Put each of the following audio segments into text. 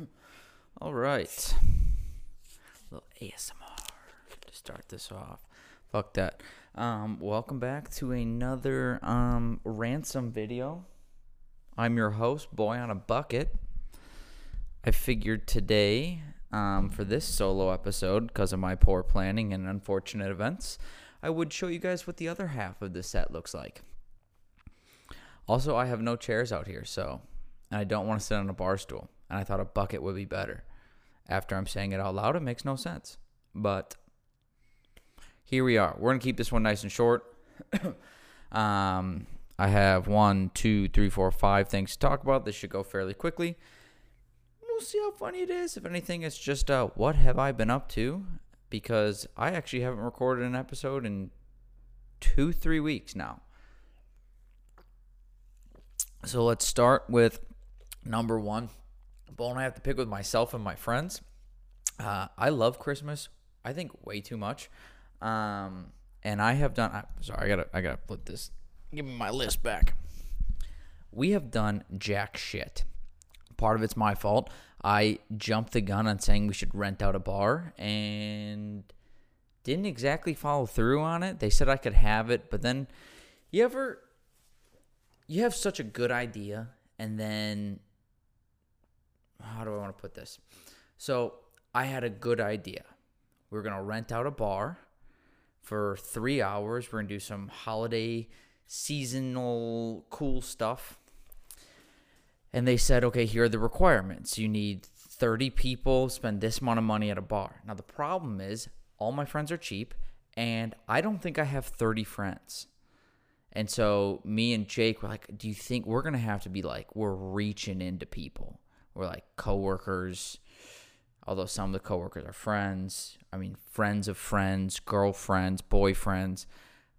All right. A little ASMR to start this off. Fuck that. Um, welcome back to another um ransom video. I'm your host, Boy on a Bucket. I figured today, um, for this solo episode, because of my poor planning and unfortunate events, I would show you guys what the other half of the set looks like. Also, I have no chairs out here, so and I don't want to sit on a bar stool. And I thought a bucket would be better. After I'm saying it out loud, it makes no sense. But here we are. We're gonna keep this one nice and short. um, I have one, two, three, four, five things to talk about. This should go fairly quickly. We'll see how funny it is. If anything, it's just uh, what have I been up to? Because I actually haven't recorded an episode in two, three weeks now. So let's start with number one. Bone I have to pick with myself and my friends. Uh, I love Christmas. I think way too much. Um, and I have done. I, sorry, I gotta I gotta put this. Give me my list back. We have done jack shit. Part of it's my fault. I jumped the gun on saying we should rent out a bar and didn't exactly follow through on it. They said I could have it, but then you ever you have such a good idea and then how do I want to put this? So I had a good idea. We are gonna rent out a bar for three hours. We're gonna do some holiday seasonal cool stuff. And they said, okay, here are the requirements. You need 30 people, spend this amount of money at a bar. Now, the problem is, all my friends are cheap, and I don't think I have 30 friends. And so, me and Jake were like, do you think we're going to have to be like, we're reaching into people? We're like coworkers, although some of the coworkers are friends. I mean, friends of friends, girlfriends, boyfriends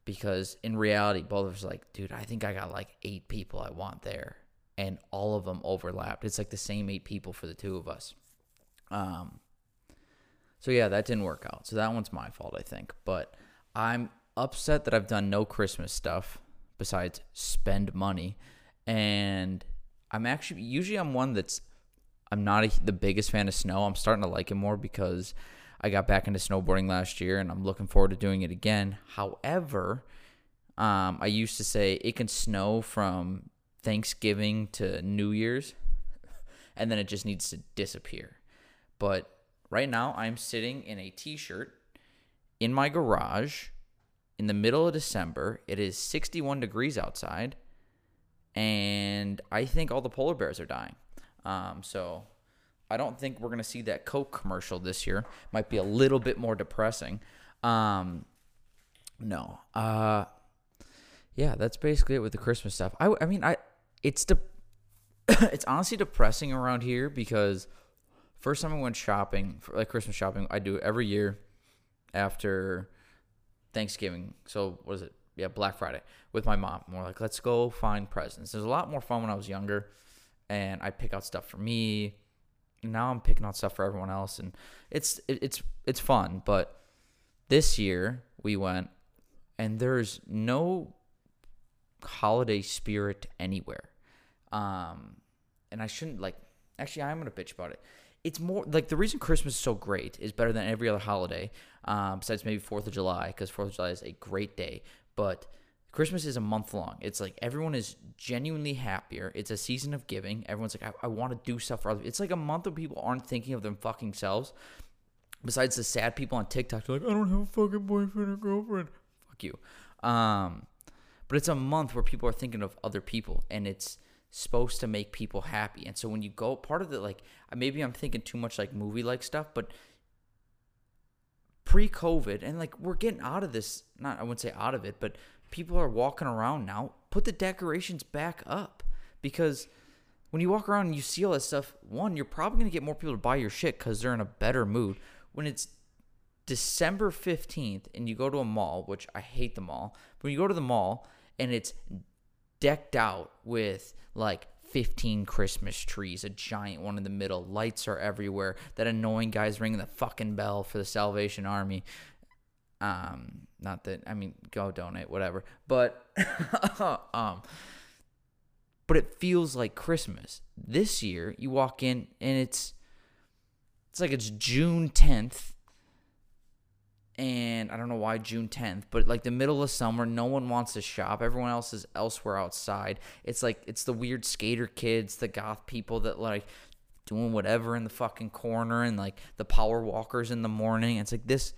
because in reality, both of us like, dude, I think I got like eight people I want there, and all of them overlapped. It's like the same eight people for the two of us. Um. So yeah, that didn't work out. So that one's my fault, I think. But I'm upset that I've done no Christmas stuff besides spend money, and I'm actually usually I'm one that's I'm not a, the biggest fan of snow. I'm starting to like it more because I got back into snowboarding last year and I'm looking forward to doing it again. However, um, I used to say it can snow from Thanksgiving to New Year's and then it just needs to disappear. But right now, I'm sitting in a t shirt in my garage in the middle of December. It is 61 degrees outside and I think all the polar bears are dying. Um, so I don't think we're gonna see that Coke commercial this year. Might be a little bit more depressing. Um, no. Uh, yeah, that's basically it with the Christmas stuff. I, I mean, I it's de- it's honestly depressing around here because first time I went shopping for like Christmas shopping, I do every year after Thanksgiving. So what is it? Yeah, Black Friday with my mom. We're like, let's go find presents. There's a lot more fun when I was younger, and I pick out stuff for me now I'm picking out stuff for everyone else, and it's it, it's it's fun. But this year we went, and there's no holiday spirit anywhere. Um, and I shouldn't like. Actually, I'm gonna bitch about it. It's more like the reason Christmas is so great is better than every other holiday, um, besides maybe Fourth of July, because Fourth of July is a great day. But Christmas is a month long. It's like everyone is genuinely happier. It's a season of giving. Everyone's like, I, I want to do stuff for others. It's like a month where people aren't thinking of them fucking selves. Besides the sad people on TikTok, they're like, I don't have a fucking boyfriend or girlfriend. Fuck you. Um, but it's a month where people are thinking of other people, and it's supposed to make people happy. And so when you go, part of the like, maybe I'm thinking too much like movie like stuff, but pre COVID, and like we're getting out of this, not, I wouldn't say out of it, but people are walking around now, put the decorations back up because when you walk around and you see all that stuff, one, you're probably going to get more people to buy your shit because they're in a better mood. When it's December 15th and you go to a mall, which I hate the mall, but when you go to the mall and it's decked out with like 15 Christmas trees, a giant one in the middle, lights are everywhere, that annoying guy's ringing the fucking bell for the Salvation Army. Um, not that I mean, go donate, whatever. But um, but it feels like Christmas. This year, you walk in and it's it's like it's June 10th. And I don't know why June 10th, but like the middle of summer, no one wants to shop. Everyone else is elsewhere outside. It's like it's the weird skater kids, the goth people that like doing whatever in the fucking corner and like the power walkers in the morning. It's like this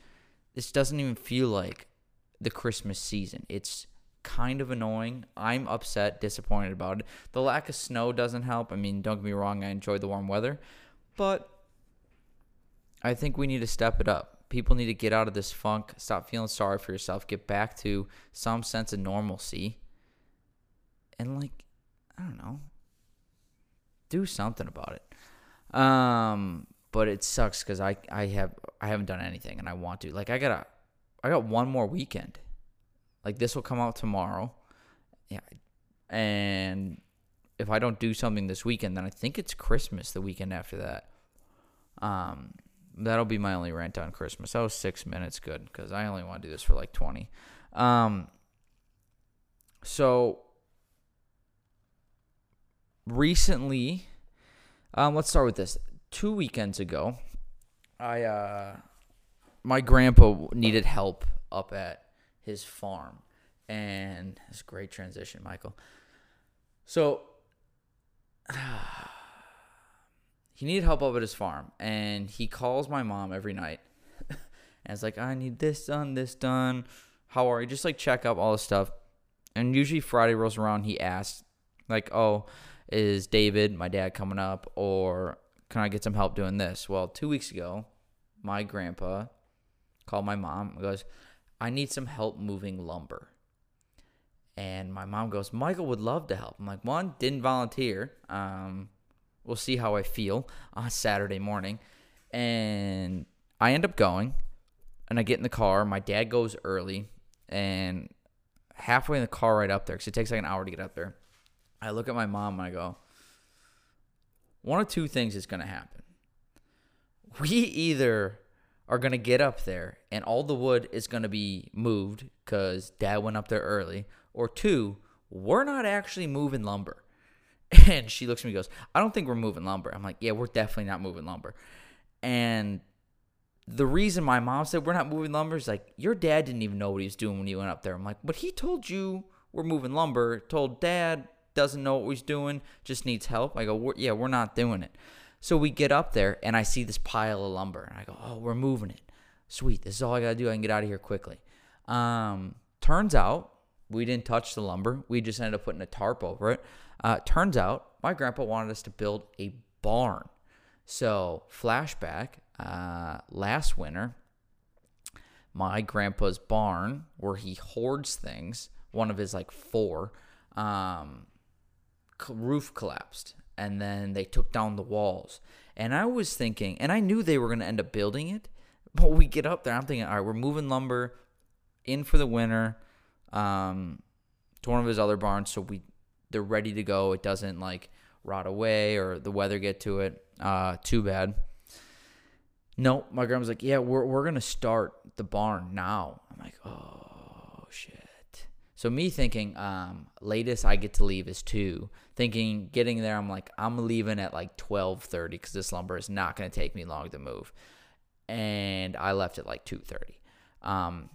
this doesn't even feel like the Christmas season. It's kind of annoying. I'm upset, disappointed about it. The lack of snow doesn't help. I mean, don't get me wrong, I enjoy the warm weather, but I think we need to step it up. People need to get out of this funk, stop feeling sorry for yourself, get back to some sense of normalcy. And like, I don't know, do something about it. Um, but it sucks cuz I I have I haven't done anything and I want to. Like I got to I got one more weekend. Like this will come out tomorrow. Yeah. And if I don't do something this weekend, then I think it's Christmas the weekend after that. Um that'll be my only rant on Christmas. That was 6 minutes good cuz I only want to do this for like 20. Um so recently um let's start with this. 2 weekends ago, I uh my grandpa needed help up at his farm. And it's a great transition, Michael. So he needed help up at his farm. And he calls my mom every night. and it's like, I need this done, this done. How are you? Just like check up all this stuff. And usually Friday rolls around, he asks, like, oh, is David, my dad, coming up? Or can I get some help doing this? Well, two weeks ago, my grandpa called my mom goes, I need some help moving lumber. And my mom goes, Michael would love to help. I'm like, one, didn't volunteer. Um, we'll see how I feel on Saturday morning. And I end up going and I get in the car. My dad goes early and halfway in the car right up there, because it takes like an hour to get up there. I look at my mom and I go, one of two things is going to happen. We either are going to get up there and all the wood is going to be moved because dad went up there early. Or two, we're not actually moving lumber. And she looks at me and goes, I don't think we're moving lumber. I'm like, yeah, we're definitely not moving lumber. And the reason my mom said we're not moving lumber is like, your dad didn't even know what he was doing when he went up there. I'm like, but he told you we're moving lumber, told dad doesn't know what he's doing, just needs help. I go, yeah, we're not doing it. So we get up there and I see this pile of lumber and I go, oh, we're moving it. Sweet. This is all I got to do. I can get out of here quickly. Um, turns out we didn't touch the lumber. We just ended up putting a tarp over it. Uh, turns out my grandpa wanted us to build a barn. So, flashback uh, last winter, my grandpa's barn, where he hoards things, one of his like four, um, roof collapsed and then they took down the walls. And I was thinking, and I knew they were going to end up building it, but we get up there, I'm thinking, all right, we're moving lumber in for the winter um, to one of his other barns, so we they're ready to go. It doesn't like rot away or the weather get to it. Uh, too bad. No, my grandma's like, yeah, we're we're gonna start the barn now. I'm like, oh shit. So me thinking, um, latest I get to leave is two. Thinking getting there, I'm like, I'm leaving at like twelve thirty because this lumber is not going to take me long to move, and I left at like two thirty. Um,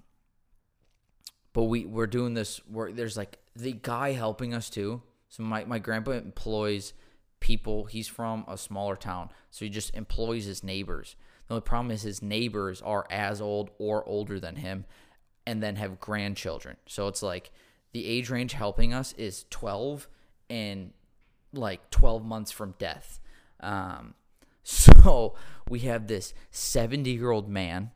but we we're doing this work. There's like the guy helping us too. So my my grandpa employs people. He's from a smaller town, so he just employs his neighbors. The only problem is his neighbors are as old or older than him, and then have grandchildren. So it's like the age range helping us is 12 and like 12 months from death. Um, so we have this 70 year old man,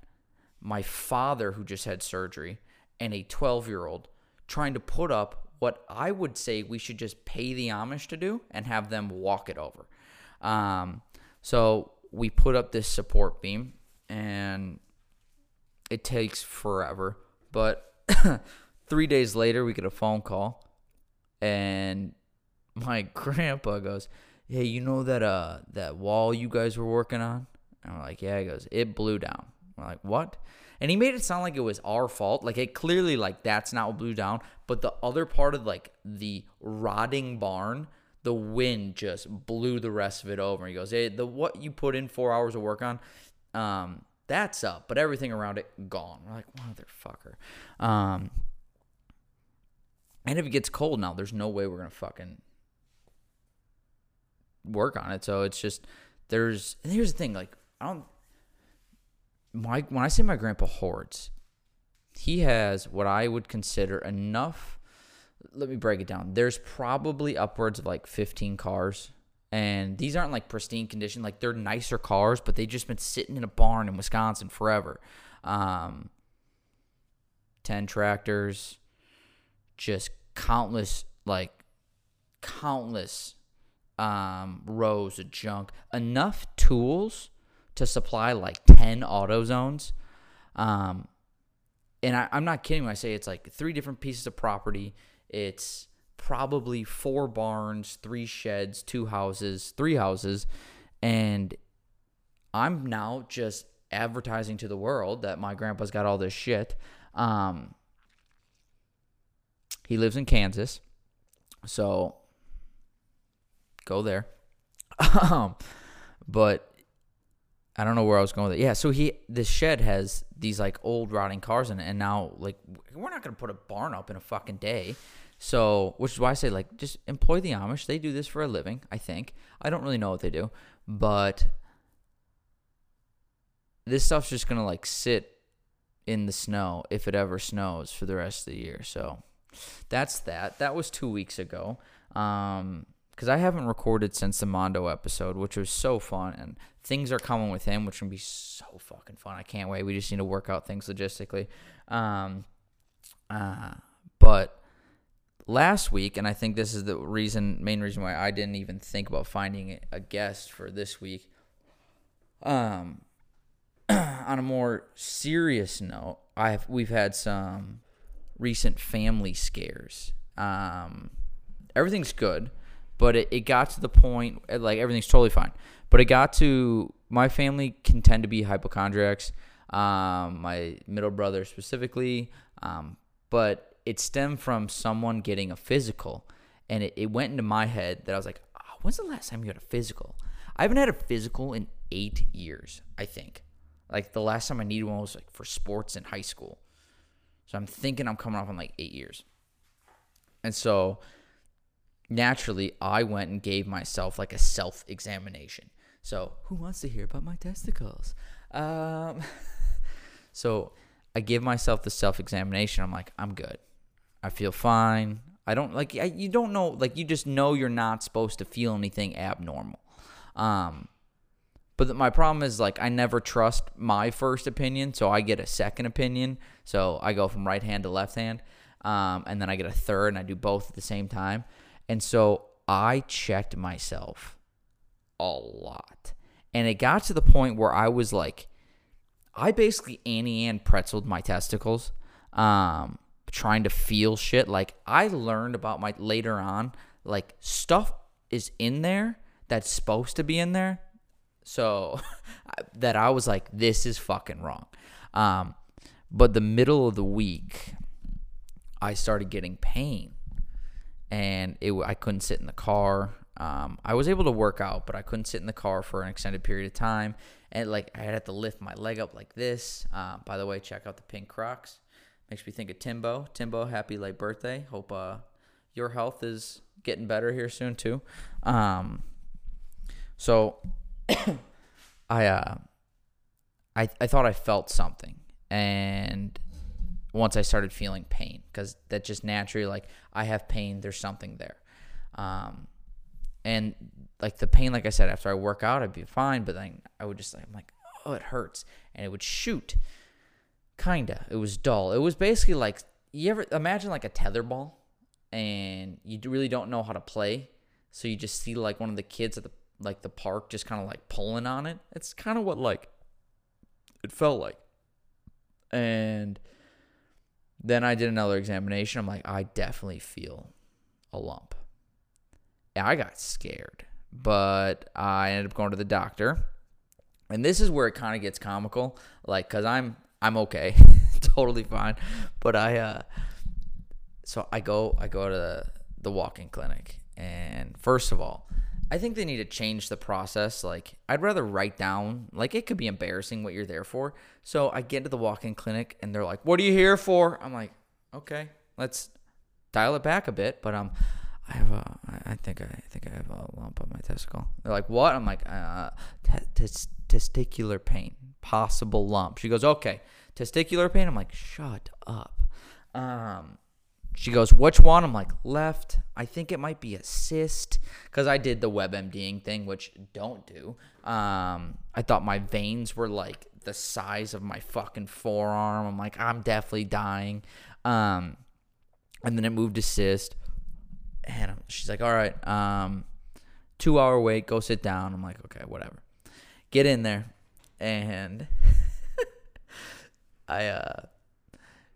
my father who just had surgery, and a 12 year old trying to put up what I would say we should just pay the Amish to do and have them walk it over. Um, so we put up this support beam and it takes forever. But three days later, we get a phone call, and my grandpa goes, "Hey, you know that uh that wall you guys were working on?" And I'm like, "Yeah." He goes, "It blew down." I'm like, "What?" And he made it sound like it was our fault. Like it clearly like that's not what blew down, but the other part of like the rotting barn, the wind just blew the rest of it over. He goes, "Hey, the what you put in four hours of work on, um, that's up, but everything around it gone." We're like, motherfucker. Um, and if it gets cold now, there's no way we're gonna fucking work on it. So it's just there's and here's the thing, like I don't my when I say my grandpa hoards, he has what I would consider enough let me break it down. There's probably upwards of like 15 cars. And these aren't like pristine condition. Like they're nicer cars, but they've just been sitting in a barn in Wisconsin forever. Um, 10 tractors, just countless, like countless um, rows of junk. Enough tools to supply like 10 auto zones. Um, and I, I'm not kidding when I say it's like three different pieces of property it's probably four barns, three sheds, two houses, three houses. And I'm now just advertising to the world that my grandpa's got all this shit. Um, he lives in Kansas. So go there. but I don't know where I was going with it. Yeah, so he this shed has these like old rotting cars in it, and now like we're not gonna put a barn up in a fucking day. So, which is why I say like just employ the Amish. They do this for a living, I think. I don't really know what they do, but this stuff's just going to like sit in the snow if it ever snows for the rest of the year. So, that's that. That was 2 weeks ago. Um cuz I haven't recorded since the Mondo episode, which was so fun and things are coming with him, which can be so fucking fun. I can't wait. We just need to work out things logistically. Um uh but last week, and I think this is the reason, main reason why I didn't even think about finding a guest for this week. Um, on a more serious note, I've we've had some recent family scares. Um, everything's good, but it, it got to the point like everything's totally fine. But it got to my family can tend to be hypochondriacs. Um, my middle brother specifically. Um, but it stemmed from someone getting a physical, and it, it went into my head that I was like, oh, when's the last time you had a physical? I haven't had a physical in eight years, I think. Like the last time I needed one was like for sports in high school. So I'm thinking I'm coming off on like eight years. And so naturally, I went and gave myself like a self examination. So, who wants to hear about my testicles? Um, so I give myself the self examination. I'm like, I'm good. I feel fine. I don't like I, you don't know like you just know you're not supposed to feel anything abnormal. Um but my problem is like I never trust my first opinion, so I get a second opinion. So I go from right hand to left hand. Um, and then I get a third and I do both at the same time. And so I checked myself a lot. And it got to the point where I was like I basically Auntie Anne pretzeled my testicles. Um trying to feel shit. Like I learned about my later on, like stuff is in there that's supposed to be in there. So that I was like, this is fucking wrong. Um, but the middle of the week, I started getting pain, and it I couldn't sit in the car. Um, I was able to work out, but I couldn't sit in the car for an extended period of time. And like I had to lift my leg up like this. Uh, by the way, check out the pink Crocs. Makes me think of Timbo. Timbo, happy late birthday. Hope uh, your health is getting better here soon too. Um, so I uh, I I thought I felt something, and once I started feeling pain, because that just naturally like I have pain. There's something there. Um, and like the pain, like I said, after I work out, I'd be fine. But then I would just like I'm like, oh, it hurts, and it would shoot. Kinda. It was dull. It was basically like you ever imagine like a tether ball and you really don't know how to play. So you just see like one of the kids at the like the park just kind of like pulling on it. It's kind of what like it felt like. And then I did another examination. I'm like, I definitely feel a lump. And I got scared, but I ended up going to the doctor. And this is where it kind of gets comical, like, cause I'm I'm okay, totally fine. But I, uh, so I go, I go to the, the walk-in clinic, And first of all, I think they need to change the process. Like, I'd rather write down, like, it could be embarrassing what you're there for. So I get to the walk in clinic and they're like, What are you here for? I'm like, Okay, let's dial it back a bit. But um, I have a, I think I, I think I have a lump on my testicle. They're like, What? I'm like, uh, t- t- testicular pain, possible lump. She goes, Okay, testicular pain. I'm like, Shut up. Um, she goes, which one? I'm like, left. I think it might be a cyst because I did the WebMDing thing, which don't do. Um, I thought my veins were like the size of my fucking forearm. I'm like, I'm definitely dying. Um, and then it moved to cyst. And she's like, all right, um, two hour wait, go sit down. I'm like, okay, whatever. Get in there. And I, uh,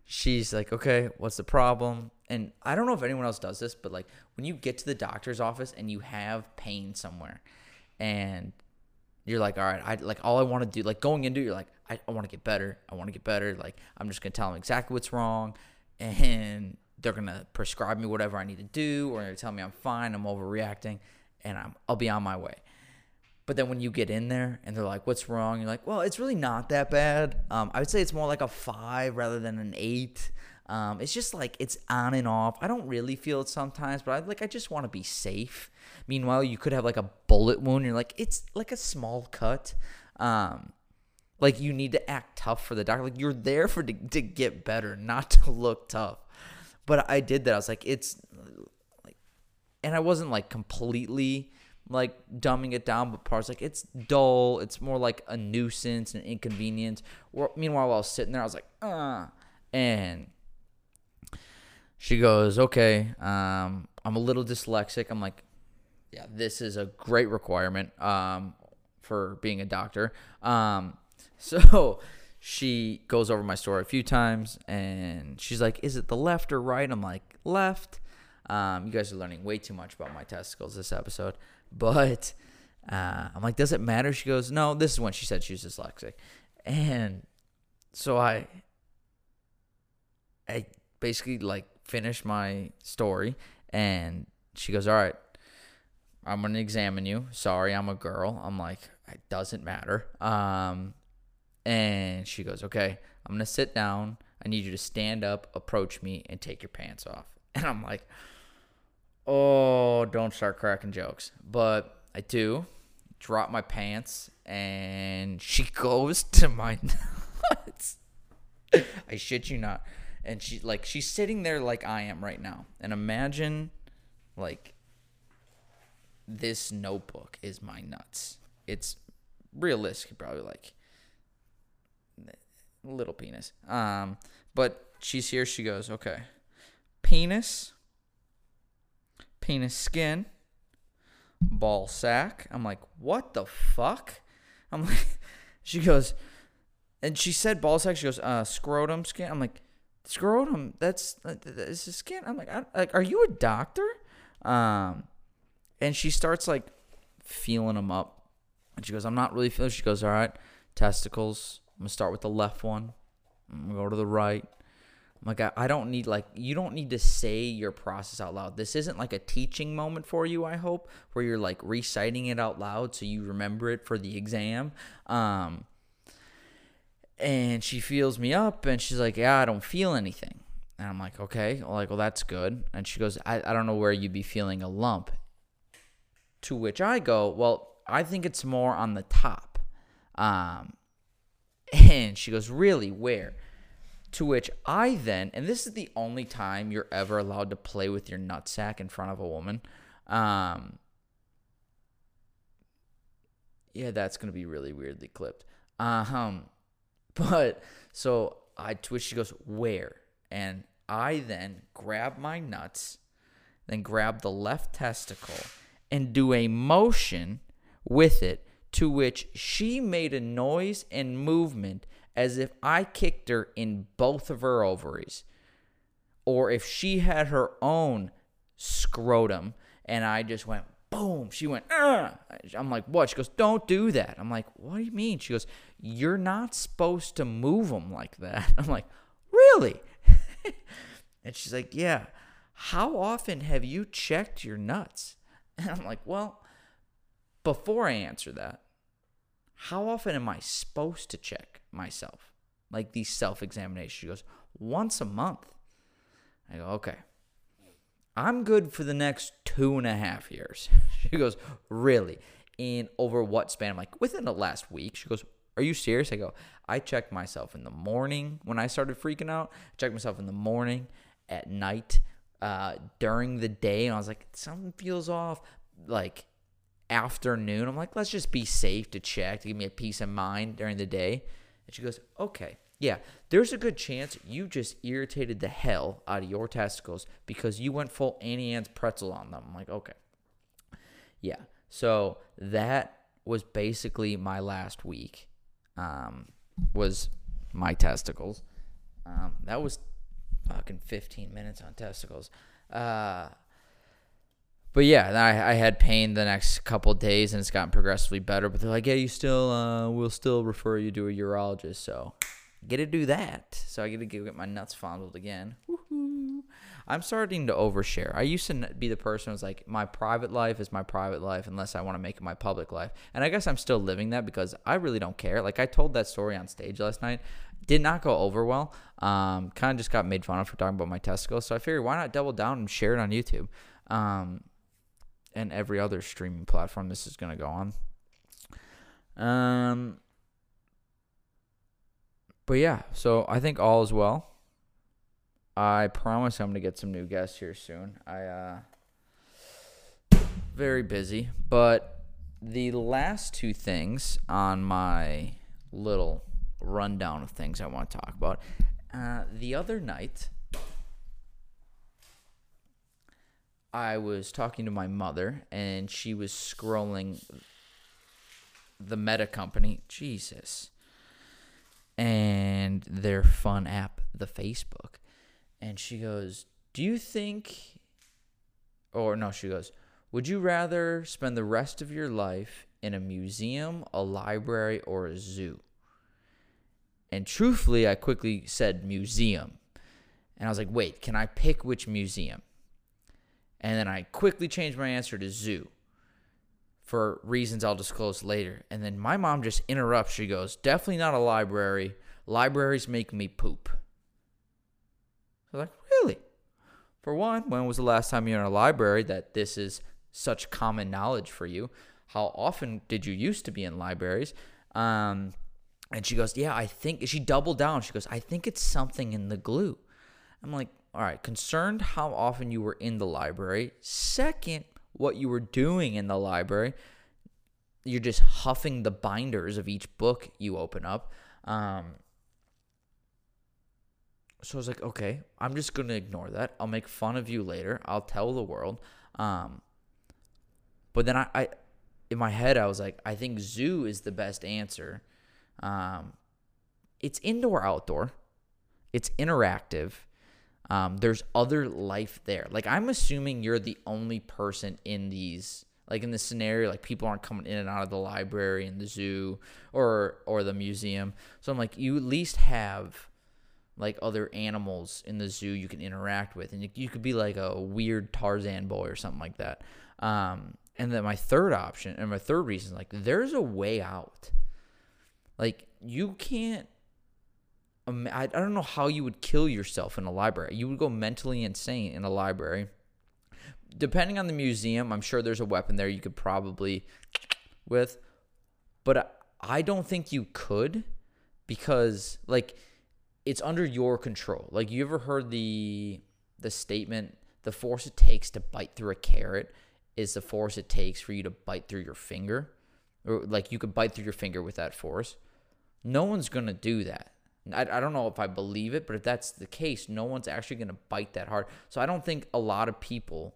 she's like, okay, what's the problem? And I don't know if anyone else does this, but like when you get to the doctor's office and you have pain somewhere and you're like, all right, I like all I want to do, like going into it, you're like, I, I want to get better. I want to get better. Like, I'm just going to tell them exactly what's wrong. And they're going to prescribe me whatever I need to do, or they're tell me I'm fine, I'm overreacting, and I'm, I'll be on my way. But then when you get in there and they're like, "What's wrong?" You're like, "Well, it's really not that bad. Um, I would say it's more like a five rather than an eight. Um, it's just like it's on and off. I don't really feel it sometimes, but I like I just want to be safe. Meanwhile, you could have like a bullet wound. You're like, it's like a small cut. Um, like you need to act tough for the doctor. Like you're there for to, to get better, not to look tough. But I did that. I was like, it's like, and I wasn't like completely like dumbing it down, but parts like it's dull. It's more like a nuisance and inconvenience. meanwhile, while I was sitting there, I was like, uh, and she goes, okay, um, I'm a little dyslexic. I'm like, yeah, this is a great requirement um, for being a doctor. Um, so she goes over my story a few times and she's like, is it the left or right? I'm like, left. Um, you guys are learning way too much about my testicles this episode. But uh, I'm like, does it matter? She goes, no, this is when she said she was dyslexic. And so I, I basically like finished my story and she goes, all right, I'm going to examine you. Sorry, I'm a girl. I'm like, it doesn't matter. Um, and she goes, okay, I'm going to sit down. I need you to stand up, approach me, and take your pants off. And I'm like, oh, don't start cracking jokes. But I do drop my pants, and she goes to my nuts. I shit you not. And she like she's sitting there like I am right now. And imagine like this notebook is my nuts. It's realistic, probably like little penis. Um, but she's here. She goes, okay, penis penis skin, ball sack. I'm like, what the fuck? I'm like, she goes, and she said ball sack. She goes, uh, scrotum skin. I'm like, scrotum. That's is skin. I'm like, I, like, are you a doctor? Um, and she starts like feeling them up, and she goes, I'm not really feeling. She goes, all right, testicles. I'm gonna start with the left one. I'm gonna go to the right like I, I don't need like you don't need to say your process out loud. This isn't like a teaching moment for you i hope where you're like reciting it out loud so you remember it for the exam. Um and she feels me up and she's like yeah i don't feel anything. And i'm like okay. Like well that's good. And she goes i, I don't know where you'd be feeling a lump. To which i go well i think it's more on the top. Um and she goes really? Where to which I then, and this is the only time you're ever allowed to play with your nutsack in front of a woman. Um, yeah, that's gonna be really weirdly clipped. Uh, um, but so I twitch. She goes, "Where?" And I then grab my nuts, then grab the left testicle and do a motion with it. To which she made a noise and movement as if I kicked her in both of her ovaries, or if she had her own scrotum and I just went boom. She went, Ugh. I'm like, what? She goes, don't do that. I'm like, what do you mean? She goes, you're not supposed to move them like that. I'm like, really? and she's like, yeah. How often have you checked your nuts? And I'm like, well, before I answer that, how often am I supposed to check myself? Like these self examinations. She goes, once a month. I go, okay. I'm good for the next two and a half years. She goes, really? In over what span? I'm like, within the last week. She goes, are you serious? I go, I checked myself in the morning when I started freaking out. I checked myself in the morning, at night, uh, during the day. And I was like, something feels off. Like afternoon, I'm like, let's just be safe to check to give me a peace of mind during the day. And she goes, okay. Yeah, there's a good chance you just irritated the hell out of your testicles because you went full Auntie Anne's pretzel on them. I'm like, okay. Yeah. So that was basically my last week um, was my testicles. Um, that was fucking 15 minutes on testicles. Uh, but yeah, I, I had pain the next couple days and it's gotten progressively better. But they're like, yeah, you still, uh, we'll still refer you to a urologist. So get to do that. So I get to get my nuts fondled again. Woo-hoo. I'm starting to overshare. I used to be the person who's like, my private life is my private life unless I want to make it my public life. And I guess I'm still living that because I really don't care. Like I told that story on stage last night. Did not go over well. Um, kind of just got made fun of for talking about my testicles. So I figured why not double down and share it on YouTube. Um, and every other streaming platform this is going to go on. Um, but yeah, so I think all is well. I promise I'm gonna get some new guests here soon. I uh very busy, but the last two things on my little rundown of things I want to talk about. Uh, the other night, I was talking to my mother, and she was scrolling the Meta company. Jesus. And their fun app, the Facebook and she goes, Do you think, or no, she goes, Would you rather spend the rest of your life in a museum, a library, or a zoo? And truthfully, I quickly said museum. And I was like, Wait, can I pick which museum? And then I quickly changed my answer to zoo for reasons I'll disclose later. And then my mom just interrupts. She goes, Definitely not a library. Libraries make me poop. I was like, really? For one, when was the last time you were in a library that this is such common knowledge for you? How often did you used to be in libraries? Um, and she goes, yeah, I think she doubled down. She goes, I think it's something in the glue. I'm like, all right, concerned how often you were in the library. Second, what you were doing in the library. You're just huffing the binders of each book you open up. Um, so I was like, okay, I'm just gonna ignore that. I'll make fun of you later. I'll tell the world. Um, but then I, I, in my head, I was like, I think zoo is the best answer. Um, it's indoor outdoor. It's interactive. Um, there's other life there. Like I'm assuming you're the only person in these like in this scenario like people aren't coming in and out of the library and the zoo or or the museum. So I'm like you at least have like other animals in the zoo you can interact with, and you, could be like a weird Tarzan boy or something like that. Um, and then my third option and my third reason like there's a way out. Like you can't. I, I don't know how you would kill yourself in a library. You would go mentally insane in a library. Depending on the museum, I'm sure there's a weapon there you could probably with, but I don't think you could because like it's under your control. Like you ever heard the the statement, the force it takes to bite through a carrot is the force it takes for you to bite through your finger. Or like you could bite through your finger with that force. No one's gonna do that. I, I don't know if I believe it, but if that's the case, no one's actually gonna bite that hard. So I don't think a lot of people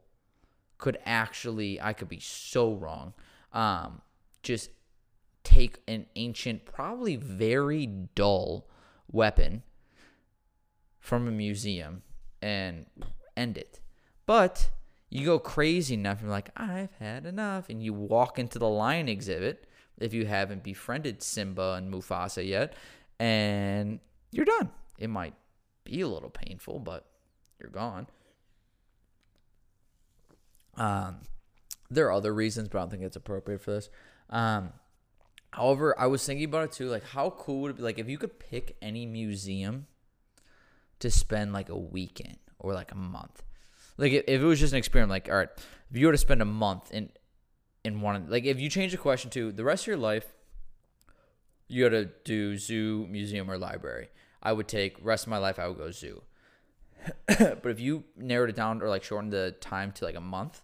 could actually I could be so wrong. Um, just take an ancient, probably very dull weapon from a museum and end it. But you go crazy enough, you're like, I've had enough. And you walk into the lion exhibit if you haven't befriended Simba and Mufasa yet, and you're done. It might be a little painful, but you're gone. Um, there are other reasons, but I don't think it's appropriate for this. Um, however, I was thinking about it too. Like, how cool would it be? Like, if you could pick any museum to spend like a weekend or like a month. Like, if, if it was just an experiment, like, all right, if you were to spend a month in in one, like, if you change the question to the rest of your life, you got to do zoo, museum, or library. I would take rest of my life. I would go zoo. but if you narrowed it down or like shortened the time to like a month,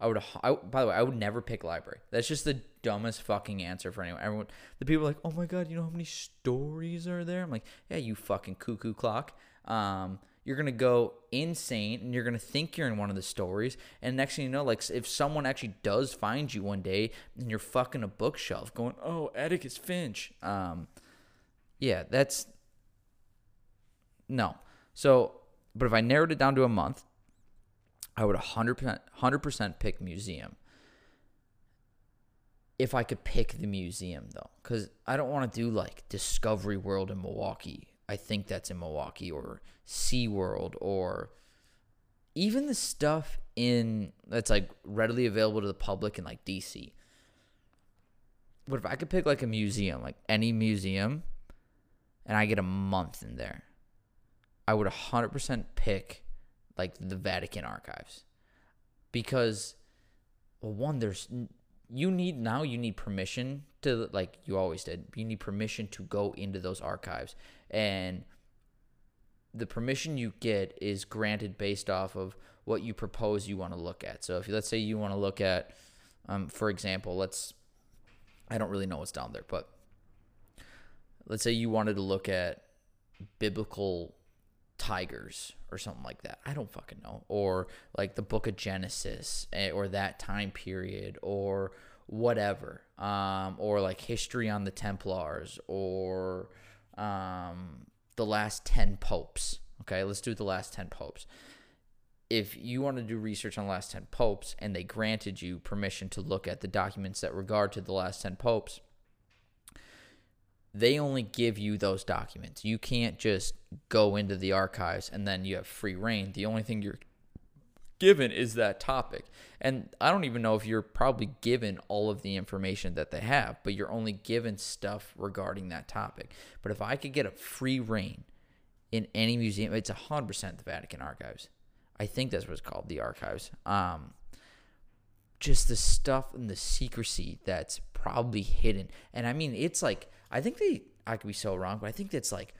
I would. I, by the way, I would never pick library. That's just the dumbest fucking answer for anyone. Everyone, the people like, oh my god, you know how many stories are there? I'm like, yeah, you fucking cuckoo clock. Um, you're gonna go insane, and you're gonna think you're in one of the stories. And next thing you know, like if someone actually does find you one day, and you're fucking a bookshelf, going, oh, Atticus Finch. Um, yeah, that's no. So, but if I narrowed it down to a month, I would 100%, 100% pick museum. If I could pick the museum, though, because I don't want to do like Discovery World in Milwaukee. I think that's in Milwaukee, or SeaWorld, or even the stuff in that's like readily available to the public in like DC. But if I could pick like a museum, like any museum, and I get a month in there, I would 100% pick like the Vatican archives because well one there's you need now you need permission to like you always did you need permission to go into those archives and the permission you get is granted based off of what you propose you want to look at so if let's say you want to look at um, for example let's i don't really know what's down there but let's say you wanted to look at biblical tigers or something like that. I don't fucking know. Or like the book of Genesis eh, or that time period or whatever. Um, or like history on the Templars or um, the last 10 popes. Okay, let's do the last 10 popes. If you want to do research on the last 10 popes and they granted you permission to look at the documents that regard to the last 10 popes, they only give you those documents. You can't just go into the archives and then you have free reign. The only thing you're given is that topic. And I don't even know if you're probably given all of the information that they have, but you're only given stuff regarding that topic. But if I could get a free reign in any museum, it's 100% the Vatican archives. I think that's what it's called, the archives. Um, just the stuff and the secrecy that's probably hidden. And I mean, it's like I think they I could be so wrong, but I think it's like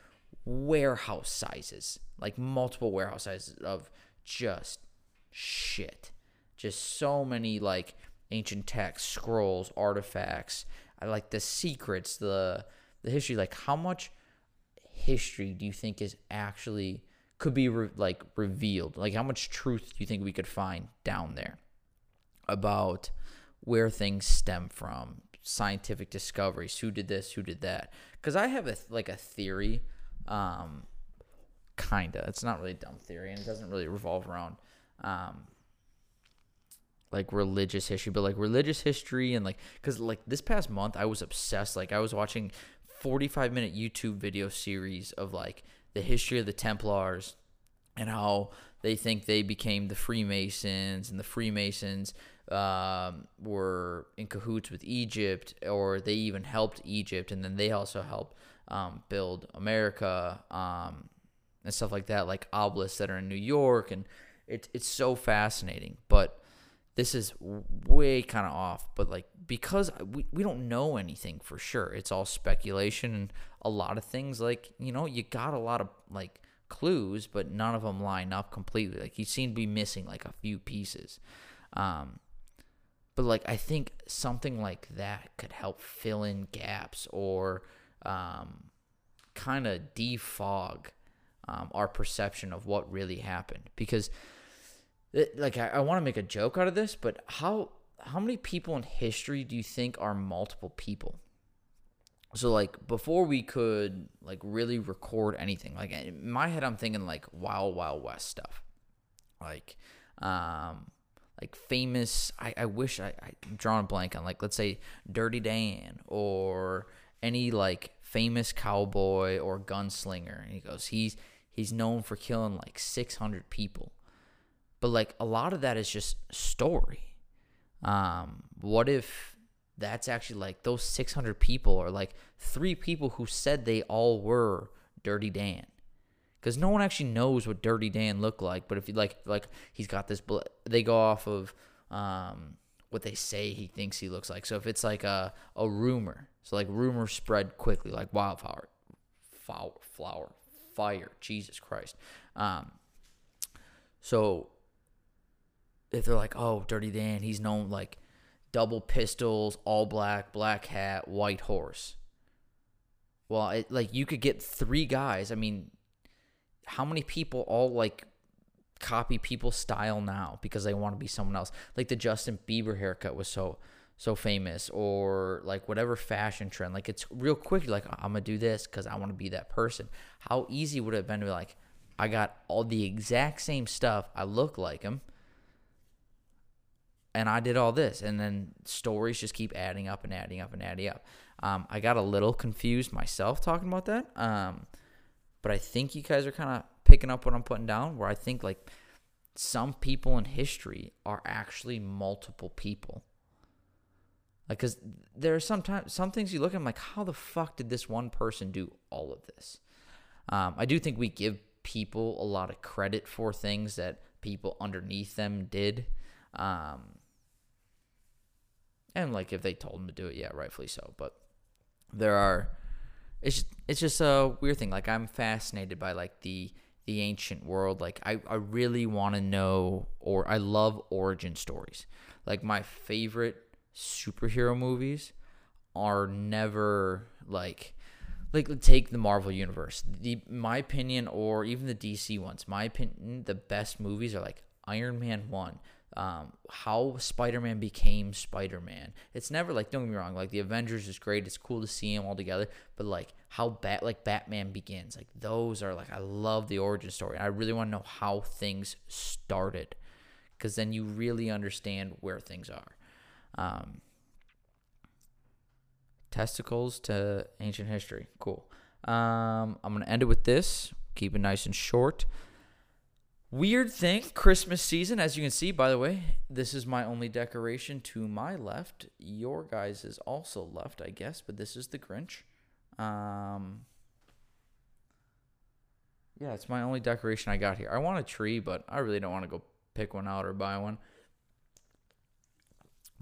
warehouse sizes, like multiple warehouse sizes of just shit. Just so many like ancient texts, scrolls, artifacts. I like the secrets, the the history. Like how much history do you think is actually could be re- like revealed? Like how much truth do you think we could find down there about where things stem from, scientific discoveries, who did this, who did that. Because I have a like a theory, um, kinda. It's not really a dumb theory, and it doesn't really revolve around um, like religious history, but like religious history and like because like this past month I was obsessed. Like I was watching forty five minute YouTube video series of like the history of the Templars and how they think they became the Freemasons and the Freemasons um, were in cahoots with Egypt, or they even helped Egypt, and then they also helped um, build America um, and stuff like that, like obelisks that are in New York, and it's it's so fascinating. But this is way kind of off. But like because we we don't know anything for sure, it's all speculation, and a lot of things like you know you got a lot of like clues, but none of them line up completely. Like you seem to be missing like a few pieces. Um, but like I think something like that could help fill in gaps or um, kind of defog um, our perception of what really happened. Because like I, I want to make a joke out of this, but how how many people in history do you think are multiple people? So like before we could like really record anything, like in my head I'm thinking like Wild Wild West stuff. Like um like famous I, I wish I, I'm a blank on like let's say Dirty Dan or any like famous cowboy or gunslinger and he goes he's he's known for killing like 600 people but like a lot of that is just story Um, what if that's actually like those 600 people or like three people who said they all were Dirty Dan? Because no one actually knows what Dirty Dan looked like. But if you like, like he's got this, bl- they go off of um, what they say he thinks he looks like. So if it's like a a rumor, so like rumor spread quickly, like wildfire, flower, flower, fire. Jesus Christ. Um, so if they're like, oh, Dirty Dan, he's known like double pistols, all black, black hat, white horse. Well, it, like you could get three guys. I mean, how many people all like copy people's style now because they want to be someone else? Like the Justin Bieber haircut was so so famous, or like whatever fashion trend. Like it's real quick. Like, I'm gonna do this because I want to be that person. How easy would it have been to be like, I got all the exact same stuff. I look like him and I did all this, and then stories just keep adding up and adding up and adding up. Um, I got a little confused myself talking about that, um, but I think you guys are kind of picking up what I'm putting down. Where I think like some people in history are actually multiple people. Like, cause there are sometimes some things you look at, I'm like, how the fuck did this one person do all of this? Um, I do think we give people a lot of credit for things that people underneath them did. Um, and like if they told him to do it, yeah, rightfully so. But there are, it's just, it's just a weird thing. Like I'm fascinated by like the the ancient world. Like I I really want to know, or I love origin stories. Like my favorite superhero movies are never like like take the Marvel universe. The my opinion, or even the DC ones. My opinion, the best movies are like Iron Man one, um, how Spider-Man became Spider-Man. It's never like don't get me wrong, like the Avengers is great. It's cool to see them all together, but like how bat like Batman begins, like those are like I love the origin story. I really want to know how things started, because then you really understand where things are. Um, testicles to ancient history, cool. Um, I'm gonna end it with this. Keep it nice and short. Weird thing, Christmas season. As you can see, by the way, this is my only decoration to my left. Your guys is also left, I guess, but this is the Grinch. Um, yeah, it's my only decoration I got here. I want a tree, but I really don't want to go pick one out or buy one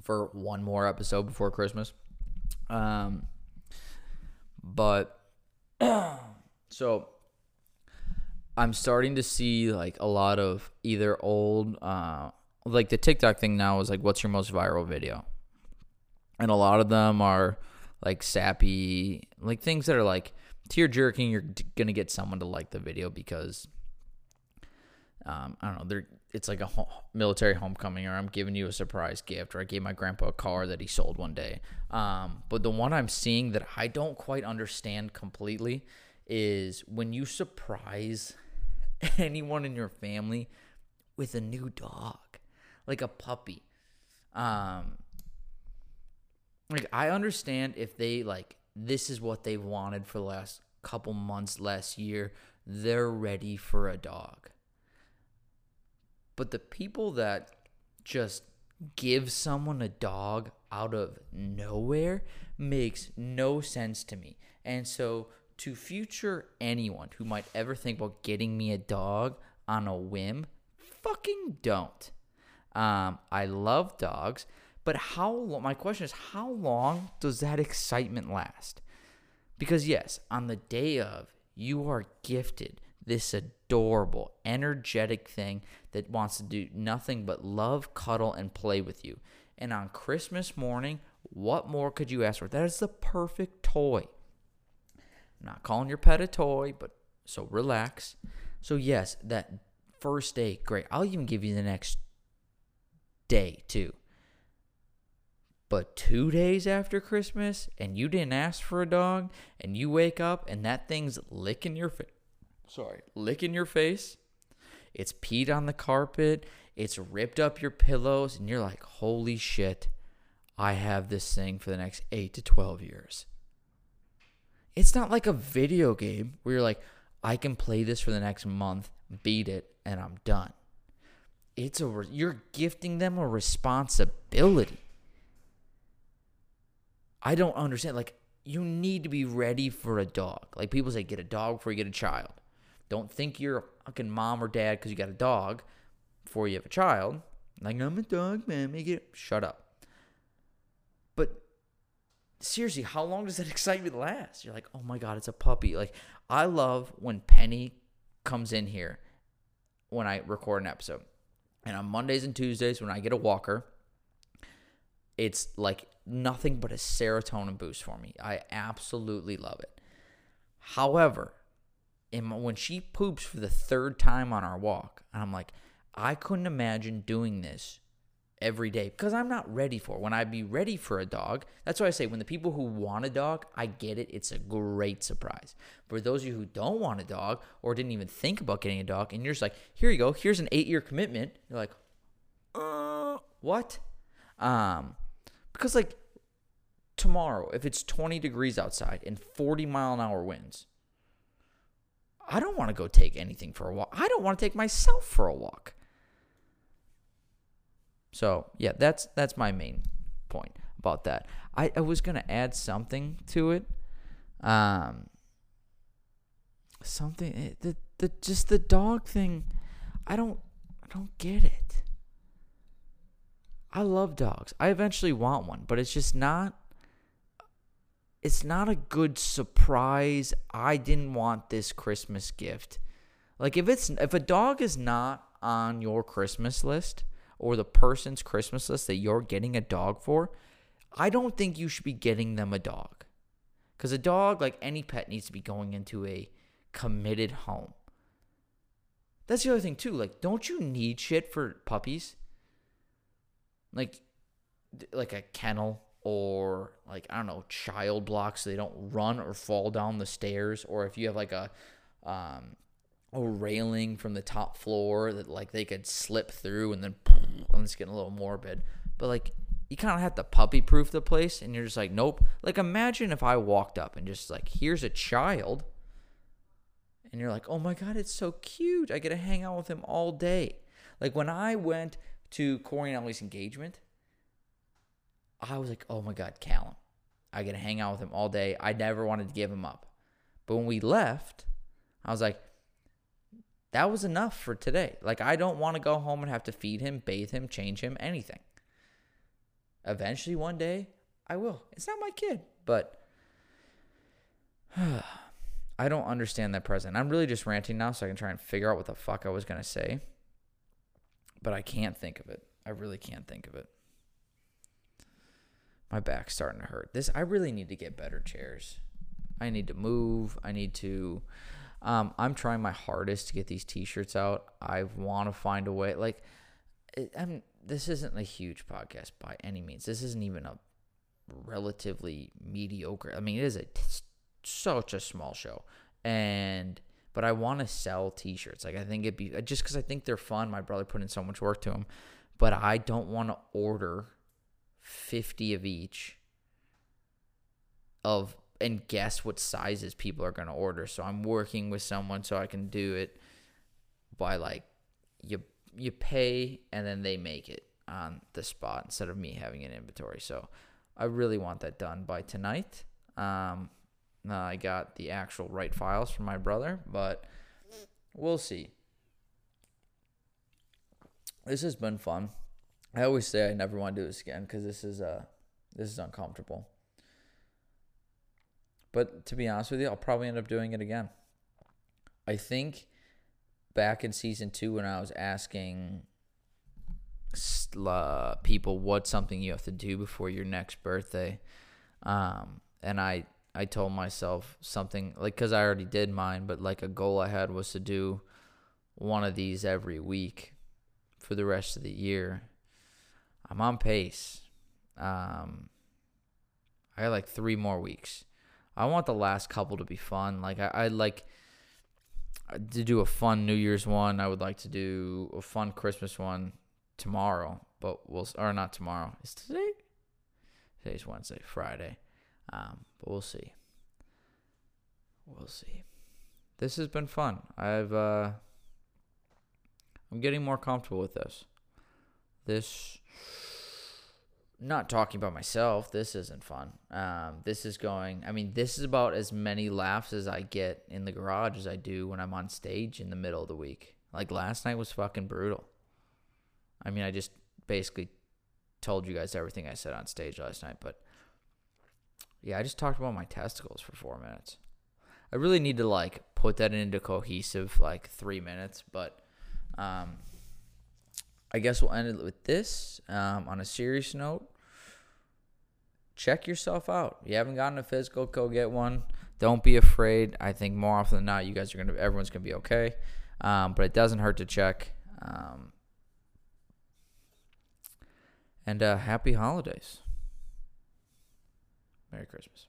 for one more episode before Christmas. Um, but so I'm starting to see like a lot of either old, uh, like the TikTok thing now is like, what's your most viral video? And a lot of them are like sappy, like things that are like tear jerking. You're gonna get someone to like the video because, um, I don't know, they're it's like a military homecoming, or I'm giving you a surprise gift, or I gave my grandpa a car that he sold one day. Um, but the one I'm seeing that I don't quite understand completely is when you surprise anyone in your family with a new dog, like a puppy. Um, like I understand if they like this is what they've wanted for the last couple months, last year, they're ready for a dog. But the people that just give someone a dog out of nowhere makes no sense to me. And so to future anyone who might ever think about getting me a dog on a whim, fucking don't. Um, I love dogs, but how? My question is, how long does that excitement last? Because yes, on the day of, you are gifted this adorable, energetic thing that wants to do nothing but love, cuddle, and play with you. And on Christmas morning, what more could you ask for? That is the perfect toy. I'm not calling your pet a toy, but so relax. So yes, that first day, great. I'll even give you the next day too. But two days after Christmas, and you didn't ask for a dog, and you wake up and that thing's licking your face. Sorry, licking your face. It's peed on the carpet. It's ripped up your pillows, and you're like, holy shit, I have this thing for the next eight to 12 years. It's not like a video game where you're like, I can play this for the next month, beat it, and I'm done. it's a re- you're gifting them a responsibility. I don't understand. Like you need to be ready for a dog. Like people say, get a dog before you get a child. Don't think you're a fucking mom or dad because you got a dog before you have a child. Like I'm a dog man, make it. Shut up. But seriously, how long does that excitement last? You're like, oh my god, it's a puppy. Like I love when Penny comes in here when I record an episode. And on Mondays and Tuesdays, when I get a walker, it's like nothing but a serotonin boost for me. I absolutely love it. However, my, when she poops for the third time on our walk, I'm like, I couldn't imagine doing this every day because I'm not ready for. It. When I be ready for a dog, that's why I say when the people who want a dog, I get it. It's a great surprise. For those of you who don't want a dog or didn't even think about getting a dog, and you're just like, here you go, here's an eight year commitment. You're like, uh, what? Um, because like tomorrow, if it's 20 degrees outside and 40 mile an hour winds, I don't want to go take anything for a walk. I don't want to take myself for a walk. So yeah, that's that's my main point about that. I, I was gonna add something to it. Um something eh, the the just the dog thing I don't I don't get it. I love dogs. I eventually want one, but it's just not it's not a good surprise. I didn't want this Christmas gift. Like if it's if a dog is not on your Christmas list, or the person's Christmas list that you're getting a dog for, I don't think you should be getting them a dog. Because a dog, like any pet, needs to be going into a committed home. That's the other thing, too. Like, don't you need shit for puppies? Like, like a kennel or like I don't know, child blocks so they don't run or fall down the stairs, or if you have like a um, a railing from the top floor that like they could slip through and then I'm just getting a little morbid. But like you kind of have to puppy proof the place and you're just like nope. Like imagine if I walked up and just like here's a child and you're like, "Oh my god, it's so cute. I get to hang out with him all day." Like when I went to Corey and Ellie's engagement, I was like, "Oh my god, Callum. I get to hang out with him all day. I never wanted to give him up." But when we left, I was like, that was enough for today. Like, I don't want to go home and have to feed him, bathe him, change him, anything. Eventually, one day, I will. It's not my kid, but I don't understand that present. I'm really just ranting now so I can try and figure out what the fuck I was going to say. But I can't think of it. I really can't think of it. My back's starting to hurt. This I really need to get better chairs. I need to move. I need to um, I'm trying my hardest to get these T-shirts out. I want to find a way. Like, it, I'm. This isn't a huge podcast by any means. This isn't even a relatively mediocre. I mean, it is a such a small show, and but I want to sell T-shirts. Like, I think it'd be just because I think they're fun. My brother put in so much work to them, but I don't want to order fifty of each of and guess what sizes people are going to order. So I'm working with someone so I can do it by like you you pay and then they make it on the spot instead of me having an inventory. So I really want that done by tonight. Um, I got the actual right files from my brother, but we'll see. This has been fun. I always say I never want to do this again because this is uh this is uncomfortable. But to be honest with you, I'll probably end up doing it again. I think back in season two when I was asking people what's something you have to do before your next birthday, um, and I I told myself something like because I already did mine, but like a goal I had was to do one of these every week for the rest of the year. I'm on pace. Um, I got like three more weeks. I want the last couple to be fun. Like I, I'd like to do a fun New Year's one. I would like to do a fun Christmas one tomorrow, but we'll or not tomorrow. Is today? Today's Wednesday, Friday. Um, but we'll see. We'll see. This has been fun. I've uh, I'm getting more comfortable with this. This, not talking about myself. This isn't fun. Um, this is going. I mean, this is about as many laughs as I get in the garage as I do when I'm on stage in the middle of the week. Like last night was fucking brutal. I mean, I just basically told you guys everything I said on stage last night, but yeah, I just talked about my testicles for four minutes. I really need to like put that into cohesive like three minutes, but um, I guess we'll end it with this. Um, on a serious note, check yourself out. You haven't gotten a physical, go get one. Don't be afraid. I think more often than not, you guys are gonna, everyone's gonna be okay. Um, but it doesn't hurt to check. Um, and uh, happy holidays. Merry Christmas.